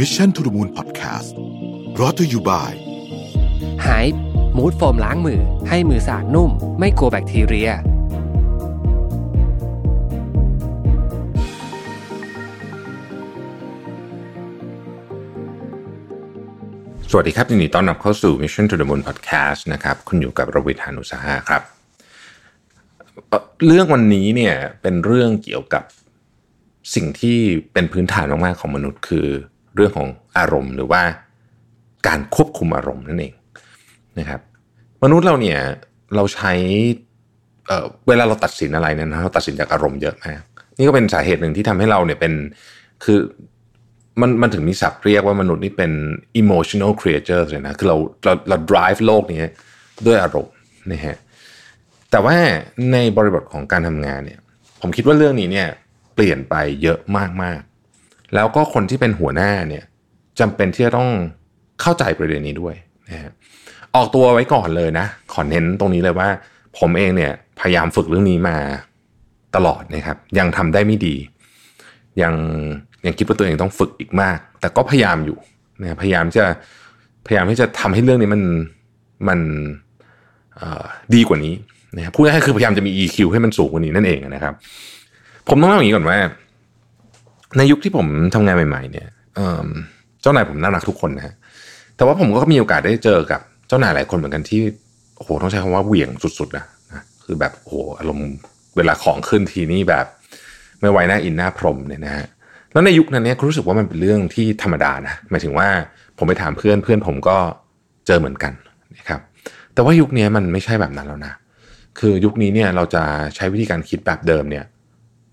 Mission to the Moon Podcast รอ t ธออยู่บ่ายหายมูดโฟมล้างมือ ให้มือสะอาดนุ่ม ไม่กลัวแบคทีเรีย สวัสดีครับยินดีต้อนรับเข้าสู่ Mission to the Moon Podcast นะครับ คุณอยู่กับรวิทยานุสาหะครับเอ่อเรื่องวันนี้เนี่ยเป็นเรื่องเกี่ยวกับสิ่งที่เป็นพื้นฐานมากๆของมนุษย์คือ เรื่องของอารมณ์หรือว่าการควบคุมอารมณ์นั่นเองนะครับ มนุษย์เราเนี่ยเราใช้เเวลาเราตัดสินอะไรเนี่ยนะเราตัดสินจากอารมณ์เยอะมากนี่ก็เป็นสาเหตุหนึ่งที่ทำให้เราเนี่ยเป็นคือมันมันถึงมีศัพท์เรียกว่ามนุษย์นี่เป็น emotional creature เลยนะคือเราเราเรา drive โลกนี้ด้วยอารมณ์นะฮะแต่ว่าในบริบทของการทำงานเนี่ย ผมคิดว่าเรื่องนี้เนี่ยเปลี่ยนไปเยอะมากๆ แล้วก็คนที่เป็นหัวหน้าเนี่ยจำเป็นที่จะต้องเข้าใจประเด็นนี้ด้วยนะฮะออกตัวไว้ก่อนเลยนะขอเน้นตรงนี้เลยว่า ผมเองเนี่ยพยายามฝึกเรื่องนี้มาตลอดนะครับ ยังทำได้ไม่ดี ยังยังคิดว่าตัวเองต้องฝึกอีกมาก แต่ก็พยายามอยู่นะพยายามจะพยายามที่จะทำให้เรื่องนี้มันมันดีกว่านี้นะพูดง่ายๆคือพยายามจะมี EQ ให้มันสูงกว่านี้นั่นเองนะครับ ผมต้องเล่าอย่างนี้ก่อนว่า ในยุคที่ผมทำงานใหม่ ๆ เนี่ยเจ้านายผมน่ารักทุกคนนะฮะแต่ว่าผมก็มีโอกาสได้เจอกับเจ้านายหลายคนเหมือนกันที่โอ้โหต้องใช้คำว่าเหวี่ยงสุดๆนะนะคือแบบโอ้โหอารมณ์เวลาของขึ้นทีนี่แบบ ไม่ไวหน้าอินหน้าพรมเนี่ยนะฮะแล้วในยุคนั้นเนี่ยรู้สึกว่ามันเป็นเรื่องที่ธรรมดานะหมายถึงว่าผมไปถามเพื่อนเพื่อนผมก็เจอเหมือนกันนะครับ แต่ว่ายุคนี้มันไม่ใช่แบบนั้นแล้วนะ คือยุคนี้เนี่ยเราจะใช้วิธีการคิดแบบเดิมเนี่ย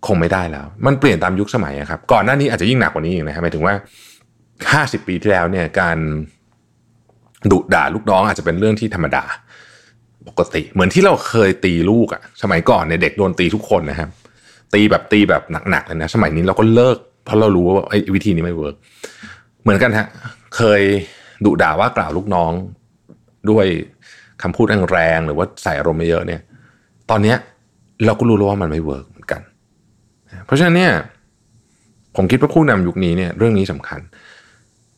คงไม่ได้แล้ว มันเปลี่ยนตามยุคสมัยครับ ก่อนหน้านี้อาจจะยิ่งหนักกว่านี้อีกนะครับหมายถึงว่า 50 ปีที่แล้วเนี่ยการดุด่าลูกน้องอาจจะเป็นเรื่องที่ธรรมดา ปกติ เหมือนที่เราเคยตีลูกอะสมัยก่อนเนี่ยเด็กโดนตีทุกคนนะครับ ตีแบบตีแบบหนักๆเลยนะ สมัยนี้เราก็เลิก เพราะเรารู้ว่าไอ้วิธีนี้ไม่ work เหมือนกันฮะเคยดุด่าว่ากล่าวลูกน้องด้วยคำพูดแรงๆหรือว่าใส่อารมณ์เยอะเนี่ย ตอนเนี้ยเราก็รู้แล้วว่ามันไม่ work เพราะฉะนั้นเนี่ยผมคิดว่าผู้นำยุคนี้เนี่ยเรื่องนี้สำคัญ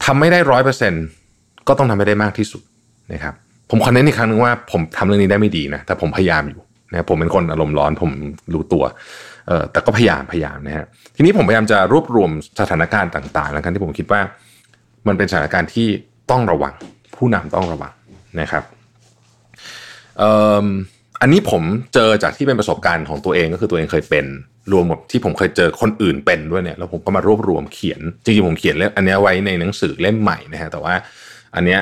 ทำไม่ได้ร้อยเปอร์เซ็นต์ก็ต้องทำให้ได้มากที่สุดนะครับผมขอเน้นอีกครั้งหนึ่งว่าผมทำเรื่องนี้ได้ไม่ดีนะแต่ผมพยายามอยู่นะผมเป็นคนอารมณ์ร้อนผมรู้ตัวเออแต่ก็พยายามพยายามนะฮะทีนี้ผมพยายามจะรวบรวมสถานการณ์ต่างๆแล้วกันที่ผมคิดว่า มันเป็นสถานการณ์ที่ต้องระวัง ผู้นำต้องระวังนะครับเอ่ออันนี้ผมเจอจากที่เป็นประสบการณ์ของตัวเองก็คือตัวเองเคยเป็น รวมกับที่ผมเคยเจอคนอื่นเป็นด้วยเนี่ยแล้วผมก็มารวบรวมเขียนจริงๆผมเขียนเล่มอันนี้ไว้ในหนังสือเล่มใหม่นะฮะแต่ว่าอันเนี้ย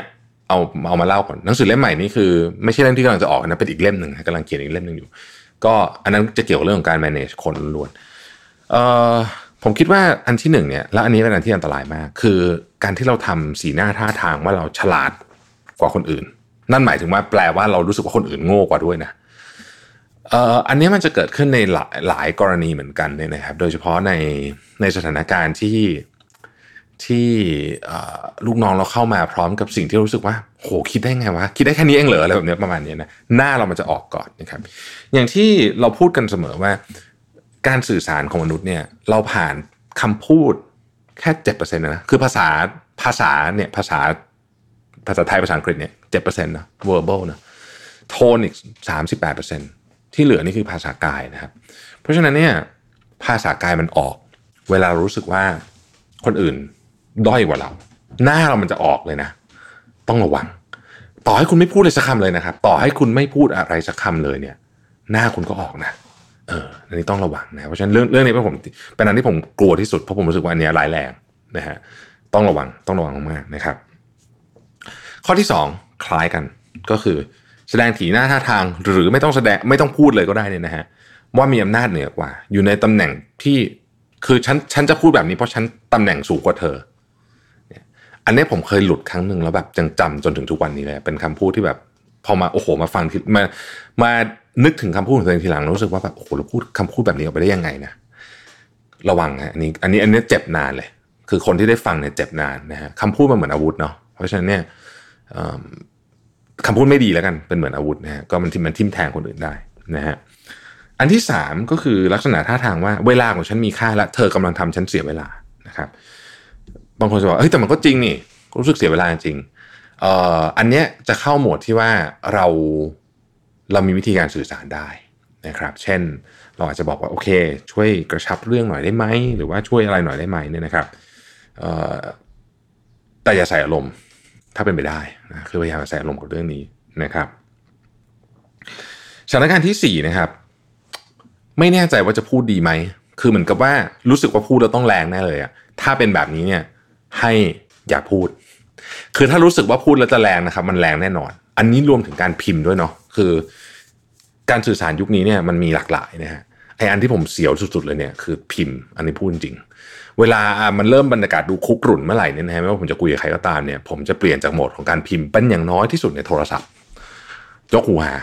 เอาเอามาเล่าก่อนหนังสือเล่มใหม่นี่คือไม่ใช่เล่มที่กำลังจะออกนะเป็นอีกเล่มหนึ่งกำลังเขียนอีกเล่มหนึ่งอยู่ ก็อันนั้นจะเกี่ยวกับเรื่องของการ manage คนล้วนเอ่อผมคิดว่าอันที่หนึ่งเนี่ยแล้วอันนี้เป็นอันที่อันตรายมาก คือการที่เราทำสีหน้าท่าทางว่าเราฉลาดกว่าคนอื่น นั่นหมายถึงว่าแปลว่าเรารู้สึกว่าคนอื่นโง่กว่าด้วยนะ อันนี้มันจะเกิดขึ้นในหลายหลายกรณีเหมือนกันเนี่ยนะครับ โดยเฉพาะในในสถานการณ์ที่ที่ลูกน้องเราเข้ามาพร้อมกับสิ่งที่รู้สึกว่า โหคิดได้ไงวะ คิดได้แค่นี้เองเหรออะไรแบบนี้ประมาณนี้นะหน้าเรามันจะออกก่อนนะครับ อย่างที่เราพูดกันเสมอว่า การสื่อสารของมนุษย์เนี่ย เราผ่านคำพูดแค่เจ็ดเปอร์เซ็นต์นะคือภาษาภาษาเนี่ยภาษาภาษาไทยภาษาอังกฤษเนี่ยเจ็ดเปอร์เซ็นต์นะ verbal นะโทนอีกสามสิบแปดเปอร์เซ็นต์ ที่เหลือนี่คือภาษากายนะครับ เพราะฉะนั้นเนี่ยภาษากายมันออก เวลารู้สึกว่าคนอื่นด้อยกว่าเรา หน้าเรามันจะออกเลยนะ ต้องระวัง ต่อให้คุณไม่พูดเลยสักคำเลยนะครับ ต่อให้คุณไม่พูดอะไรสักคำเลยเนี่ย หน้าคุณก็ออกนะเอออันนี้ต้องระวังนะเพราะฉะนั้นเรื่องเรื่องนี้เป็นผมเป็นอันที่ผมกลัวที่สุดเพราะผมรู้สึกว่าอันนี้ร้ายแรงนะฮะต้องระวังต้องระวังมากๆนะครับ ข้อที่สองคล้ายกันก็คือ แสดงถีหน้าท่าทางหรือไม่ต้องแสดงไม่ต้องพูดเลยก็ได้เนี่ยนะฮะว่ามีอำนาจเหนือกว่า อยู่ในตำแหน่งที่คือฉันฉันจะพูดแบบนี้เพราะฉันตำแหน่งสูงกว่าเธออันนี้ผมเคยหลุดครั้งหนึ่งแล้วแบบจังจำจนถึงทุกวันนี้เลยเป็นคำพูดที่แบบพอมาโอ้โหมาฟังมามานึกถึงคำพูดของตัวเองทีหลังรู้สึกว่าแบบโอ้โหเราพูดคำพูดแบบนี้ออกไปได้ยังไงนะระวังฮะอันนี้อันนี้อันนี้เจ็บนานเลย คือคนที่ได้ฟังเนี่ยเจ็บนานนะฮะคำพูดมันเหมือนอาวุธเนาะเพราะฉะนั้นเนี่ย คำพูดไม่ดีแล้วกันเป็นเหมือนอาวุธนะฮะก็มันทิมมันทิ่มแทงคนอื่นได้นะฮะอันที่สามก็คือลักษณะท่าทางว่าเวลาของฉันมีค่าและเธอกำลังทำฉันเสียเวลานะครับ บางคนจะบอกเฮ้ยแต่มันก็จริงนี่รู้สึกเสียเวลาจริงเอ่ออันเนี้ยจะเข้าโหมดที่ว่าเราเรามีวิธีการสื่อสารได้นะครับ เช่นเราอาจจะบอกว่าโอเค ช่วยกระชับเรื่องหน่อยได้ไหมหรือว่าช่วยอะไรหน่อยได้ไหมเนี่ยนะครับเอ่อแต่อย่าใส่อารมณ์ ถ้าเป็นไปได้นะคือพยายามอย่าใส่อารมณ์กับเรื่องนี้นะครับสถานการณ์ที่สี่นะครับ ไม่แน่ใจว่าจะพูดดีไหม คือเหมือนกับว่ารู้สึกว่าพูดแล้วต้องแรงแน่เลยอะถ้าเป็นแบบนี้เนี่ยให้อย่าพูด คือถ้ารู้สึกว่าพูดแล้วจะแรงนะครับ มันแรงแน่นอน อันนี้รวมถึงการพิมพ์ด้วยเนาะคือ การสื่อสารยุคนี้เนี่ยมันมีหลากหลายนะฮะ ไออันที่ผมเสียวสุดๆเลยเนี่ยคือพิมพ์ อันนี้พูดจริง เวลามันเริ่มบรรยากาศดูคุกรุ่นเมื่อไหร่เนี่ยนะฮะไม่ว่าผมจะคุยกับใครก็ตามเนี่ยผมจะเปลี่ยนจากโหมดของการพิมพ์เป็นอย่างน้อยที่สุดในโทรศัพท์ยกหูหา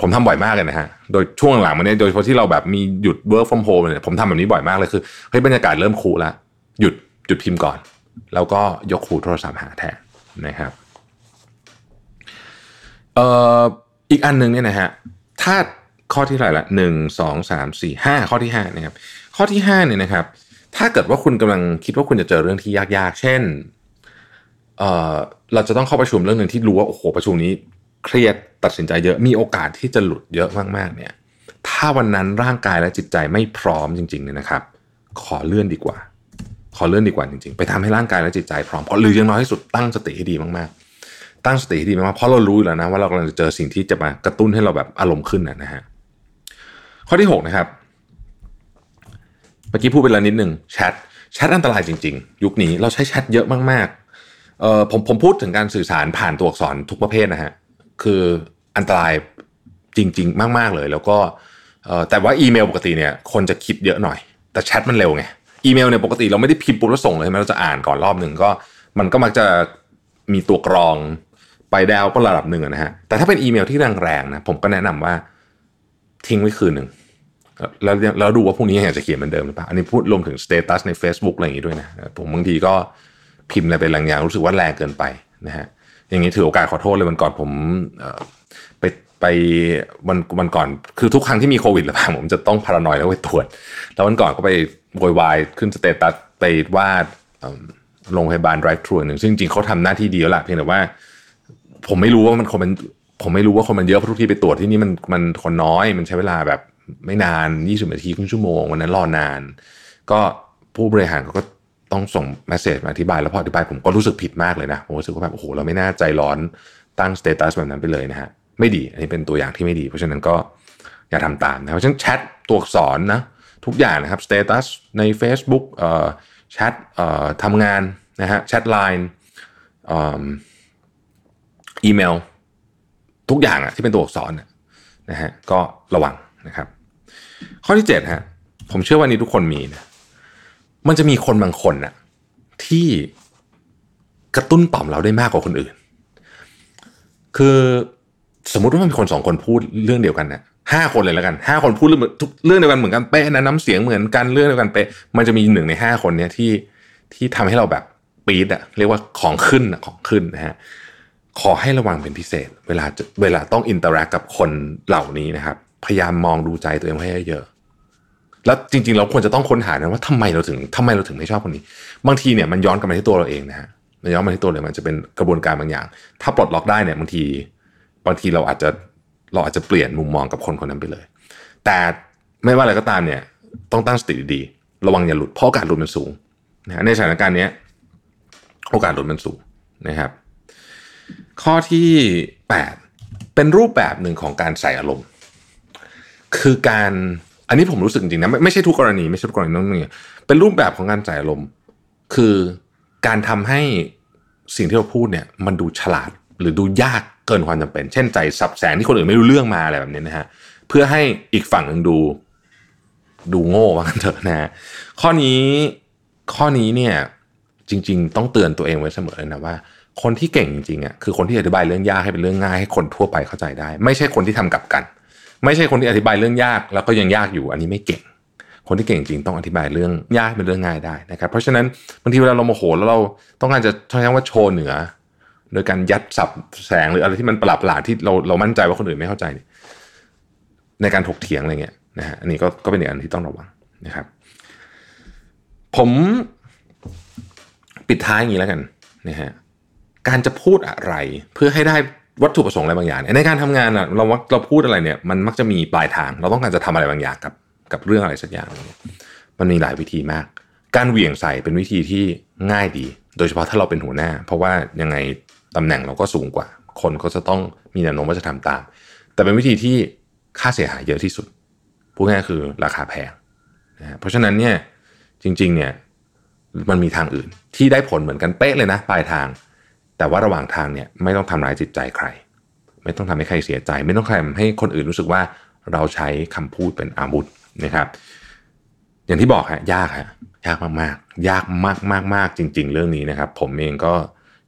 ผมทำบ่อยมากเลยนะฮะ โดยช่วงหลังมาเนี่ยโดยเฉพาะที่เราแบบมีหยุด work from home เนี่ยผมทำแบบนี้บ่อยมากเลยคือเฮ้ยบรรยากาศเริ่มคูลแล้วหยุดหยุดพิมพ์ก่อน แล้วก็ยกหูโทรศัพท์หาแทนนะครับเอ่ออีกอันหนึ่งเนี่ยนะฮะถ้า ข้อที่เท่าไหร่ละหนึ่งสองสามสี่ห้าข้อที่ห้านะครับ ข้อที่ห้าเนี่ยนะครับ ถ้าเกิดว่าคุณกำลังคิดว่าคุณจะเจอเรื่องที่ยากๆ เช่นเอ่อเราจะต้องเข้าประชุมเรื่องหนึ่งที่รู้ว่าโอ้โหประชุมนี้เครียดตัดสินใจเยอะมีโอกาสที่จะหลุดเยอะมากๆเนี่ย ถ้าวันนั้นร่างกายและจิตใจไม่พร้อมจริงๆเนี่ยนะครับ ขอเลื่อนดีกว่า ขอเลื่อนดีกว่าจริง ๆ ไปทำให้ร่างกายและจิตใจพร้อมเพราะหรืออย่างน้อยที่สุดตั้งสติให้ดีมากๆ ตั้งสติให้ดีมากๆเพราะเรารู้อยู่แล้วนะว่าเรากำลังจะเจอสิ่งที่จะมากระตุ้นให้เราแบบอารมณ์ขึ้นนะฮะ ข้อที่หกนะครับ เมื่อกี้พูดไปแล้วนิดหนึ่งแชทแชทอันตรายจริง ๆ ยุคนี้เราใช้แชทเยอะมากๆเอ่อผมผมพูดถึงการสื่อสารผ่านตัวอักษรทุกประเภทนะฮะคืออันตรายจริง ๆ มาก ๆเลย แล้วก็แต่ว่าอีเมลปกติเนี่ยคนจะคิดเยอะหน่อย แต่แชทมันเร็วไงอีเมลเนี่ยปกติเราไม่ได้พิมพ์ปุ๊บแล้วส่งเลยใช่ไหมเราจะอ่านก่อนรอบหนึ่งก็ มันก็มักจะมีตัวกรองไปดาวก็ระดับหนึ่งนะฮะแต่ถ้าเป็นอีเมลที่แรงๆนะผมก็แนะนำว่าทิ้งไว้คืนหนึ่ง แล้วแล้วดูว่าพรุ่งนี้อยังจะเขียนเหมือนเดิมหรือเปล่าอันนี้พูดรวมถึง status ใน Facebook อะไรอย่างนี้ด้วยนะผมบางทีก็พิมพ์อะไรไปแรงอย่างรู้สึกว่าแรงเกินไปนะฮะอย่างนี้ถือโอกาสขอโทษเลยวันก่อนผมไปไปวันวันก่อนคือทุกครั้งที่มีโควิดระบาดผมจะต้อง paranoid แล้วไปตรวจแล้ววันก่อนก็ไปโวยวายขึ้น status ไปว่าโรงพยาบาล drive thru หนึ่งซึ่งจริงเขาทำหน้าที่ดีแล้วแหละเพียงแต่ว่า ผมไม่รู้ว่ามันคนมันผมไม่รู้ว่าคนมันเยอะเพราะทุกที่ไปตรวจที่นี่มันมันคนน้อยมันใช้เวลาแบบ ไม่นาน 20นาทีครึ่งชั่วโมง วันนั้นรอนาน ก็ผู้บริหารเขาก็ต้องส่ง message มาอธิบายแล้วพออธิบายผมก็รู้สึกผิดมากเลยนะผมรู้สึกว่าแบบโอ้โหเราไม่น่าใจร้อนตั้ง status แบบนั้นไปเลยนะฮะไม่ดี อันนี้เป็นตัวอย่างที่ไม่ดี เพราะฉะนั้นก็อย่าทำตามนะเพราะฉะนั้นแชทตัวอักษรนะทุกอย่างนะครับ status ใน Facebook เอ่อแชทเอ่อทำงานนะฮะแชทไลน์อีเมล ทุกอย่างอะที่เป็นตัวอักษรนะฮะก็ระวังนะครับ ข้อที่7ฮะผมเชื่อว่านี้ทุกคนมีนะมันจะมีคนบางคนน่ะที่กระตุ้นต่อมเราได้มากกว่าคนอื่น คือสมมติว่ามันมีคนสองคนพูดเรื่องเดียวกันนะห้าคนเลยแล้วกันห้าคนพูดเรื่องทุกเรื่องเดียวกันเหมือนกันเป๊ะนะน้ำเสียงเหมือนกันเรื่องเดียวกันเป๊ะมันจะมีหนึ่งในห้าคนเนี้ยที่ที่ทำให้เราแบบปี๊ดอะเรียกว่าของขึ้นอะของขึ้นนะฮะขอให้ระวังเป็นพิเศษ เวลาเวลาต้อง interact กับคนเหล่านี้นะครับ พยายามมองดูใจตัวเองให้เยอะแล้วจริงๆเราควรจะต้องค้นหานะว่าทำไมเราถึงทำไมเราถึงไม่ชอบคนนี้ บางทีเนี่ยมันย้อนกลับมาที่ตัวเราเองนะฮะมันย้อนมาที่ตัวเลยมันจะเป็นกระบวนการบางอย่าง ถ้าปลดล็อกได้เนี่ยบางที บางทีเราอาจจะเราอาจจะเปลี่ยนมุมมองกับคนคนนั้นไปเลย แต่ไม่ว่าอะไรก็ตามเนี่ย ต้องตั้งสติดีๆระวังอย่าหลุดเพราะโอกาสหลุดมันสูงนะในสถานการณ์นี้โอกาสหลุดมันสูงนะครับ ข้อที่ 8 เป็นรูปแบบหนึ่งของการใส่อารมณ์ คือการอันนี้ผมรู้สึกจริงนะไม่ไม่ใช่ทุกกรณีไม่ใช่ทุกกรณีน้องนี่เป็นรูปแบบของการใส่อารมคือการทำให้สิ่งที่เราพูดเนี่ย มันดูฉลาดหรือดูยากเกินความจำเป็น เช่นใจสับแสงที่คนอื่นไม่รู้เรื่องมาอะไรแบบนี้นะฮะเพื่อให้อีกฝั่งหนึ่งดู ดูโง่ว่ากันเถอะนะฮะข้อนี้ข้อนี้เนี่ย จริง ๆ ต้องเตือนตัวเองไว้เสมอเลยนะว่าคนที่เก่งจริงๆอะคือคนที่อธิบายเรื่องยากให้เป็นเรื่องง่ายให้คนทั่วไปเข้าใจได้ ไม่ใช่คนที่ทำกับกัน ไม่ใช่คนที่อธิบายเรื่องยาก แล้วก็ยังยากอยู่อันนี้ไม่เก่ง คนที่เก่งจริงต้องอธิบายเรื่องยากเป็นเรื่องง่ายได้นะครับ เพราะฉะนั้นบางทีเวลาเราโมโหแล้วเราต้องการจะใช้คำว่าโชว์เหนือ โดยการยัดสับแสงหรืออะไรที่มันประหลาดหลาที่เราเรามั่นใจว่าคนอื่นไม่เข้าใจในการถกเถียงอะไรเงี้ยนะฮะอันนี้ก็ก็เป็นอีกอันที่ต้องระวังนะครับ ผมปิดท้ายอย่างนี้แล้วกันนะฮะการจะพูดอะไรเพื่อให้ได้ วัตถุประสงค์อะไรบางอย่างในการทำงานอะเราเราพูดอะไรเนี่ยมันมักจะมีปลายทาง เราต้องการจะทำอะไรบางอย่างกับกับเรื่องอะไรสักอย่าง มันมีหลายวิธีมาก การเหวี่ยงใส่เป็นวิธีที่ง่ายดี โดยเฉพาะถ้าเราเป็นหัวหน้า เพราะว่ายังไงตำแหน่งเราก็สูงกว่า คนก็จะต้องมีแนวโน้มว่าจะทำตาม แต่เป็นวิธีที่ค่าเสียหายเยอะที่สุดพูดง่ายคือราคาแพงนะเพราะฉะนั้นเนี่ยจริงๆเนี่ยมันมีทางอื่นที่ได้ผลเหมือนกันเป๊ะเลยนะปลายทาง แต่ว่าระหว่างทางเนี่ยไม่ต้องทำร้ายจิตใจใคร ไม่ต้องทำให้ใครเสียใจ ไม่ต้องทำให้คนอื่นรู้สึกว่าเราใช้คำพูดเป็นอาวุธนะครับ อย่างที่บอกฮะยากฮะยากมากๆ ยากมากมากมากจริง ๆ เรื่องนี้นะครับ ผมเองก็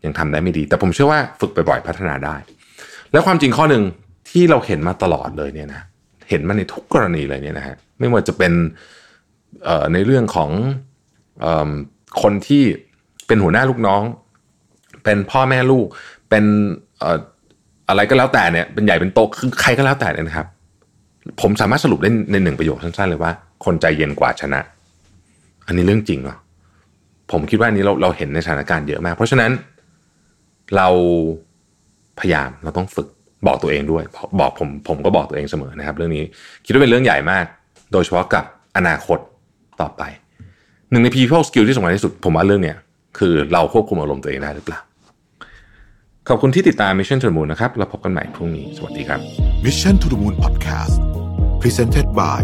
ยังทำได้ไม่ดี แต่ผมเชื่อว่าฝึกบ่อยๆพัฒนาได้ แล้วความจริงข้อหนึ่งที่เราเห็นมาตลอดเลยเนี่ยนะเห็นมาในทุกกรณีเลยเนี่ยนะฮะไม่ว่าจะเป็นในเรื่องของอคนที่เป็นหัวหน้าลูกน้อง เป็นพ่อแม่ลูก เป็นอะไรก็แล้วแต่เนี่ย เป็นใหญ่เป็นโตคือใครก็แล้วแต่นะครับ ผมสามารถสรุปได้ในหนึ่งประโยคสั้นๆเลยว่า คนใจเย็นกว่าชนะ อันนี้เรื่องจริงเหรอผมคิดว่าอันนี้เราเราเห็นในสถานการณ์เยอะมาก เพราะฉะนั้นเราพยายามเราต้องฝึกบอกตัวเองด้วย บอกผมผมก็บอกตัวเองเสมอนะครับ เรื่องนี้คิดว่าเป็นเรื่องใหญ่มาก โดยเฉพาะกับอนาคตต่อไป หนึ่งใน people skill ที่สำคัญที่สุด ผมว่าเรื่องเนี้ยคือเราควบคุมอารมณ์ตัวเองได้หรือเปล่า ขอบคุณที่ติดตาม Mission to the Moon นะครับ เราพบกันใหม่พรุ่งนี้ สวัสดีครับ Mission to the Moon Podcast Presented by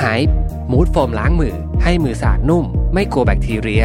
Hype มูดโฟมล้างมือ ให้มือสะอาดนุ่ม ไม่กลัวแบคทีเรีย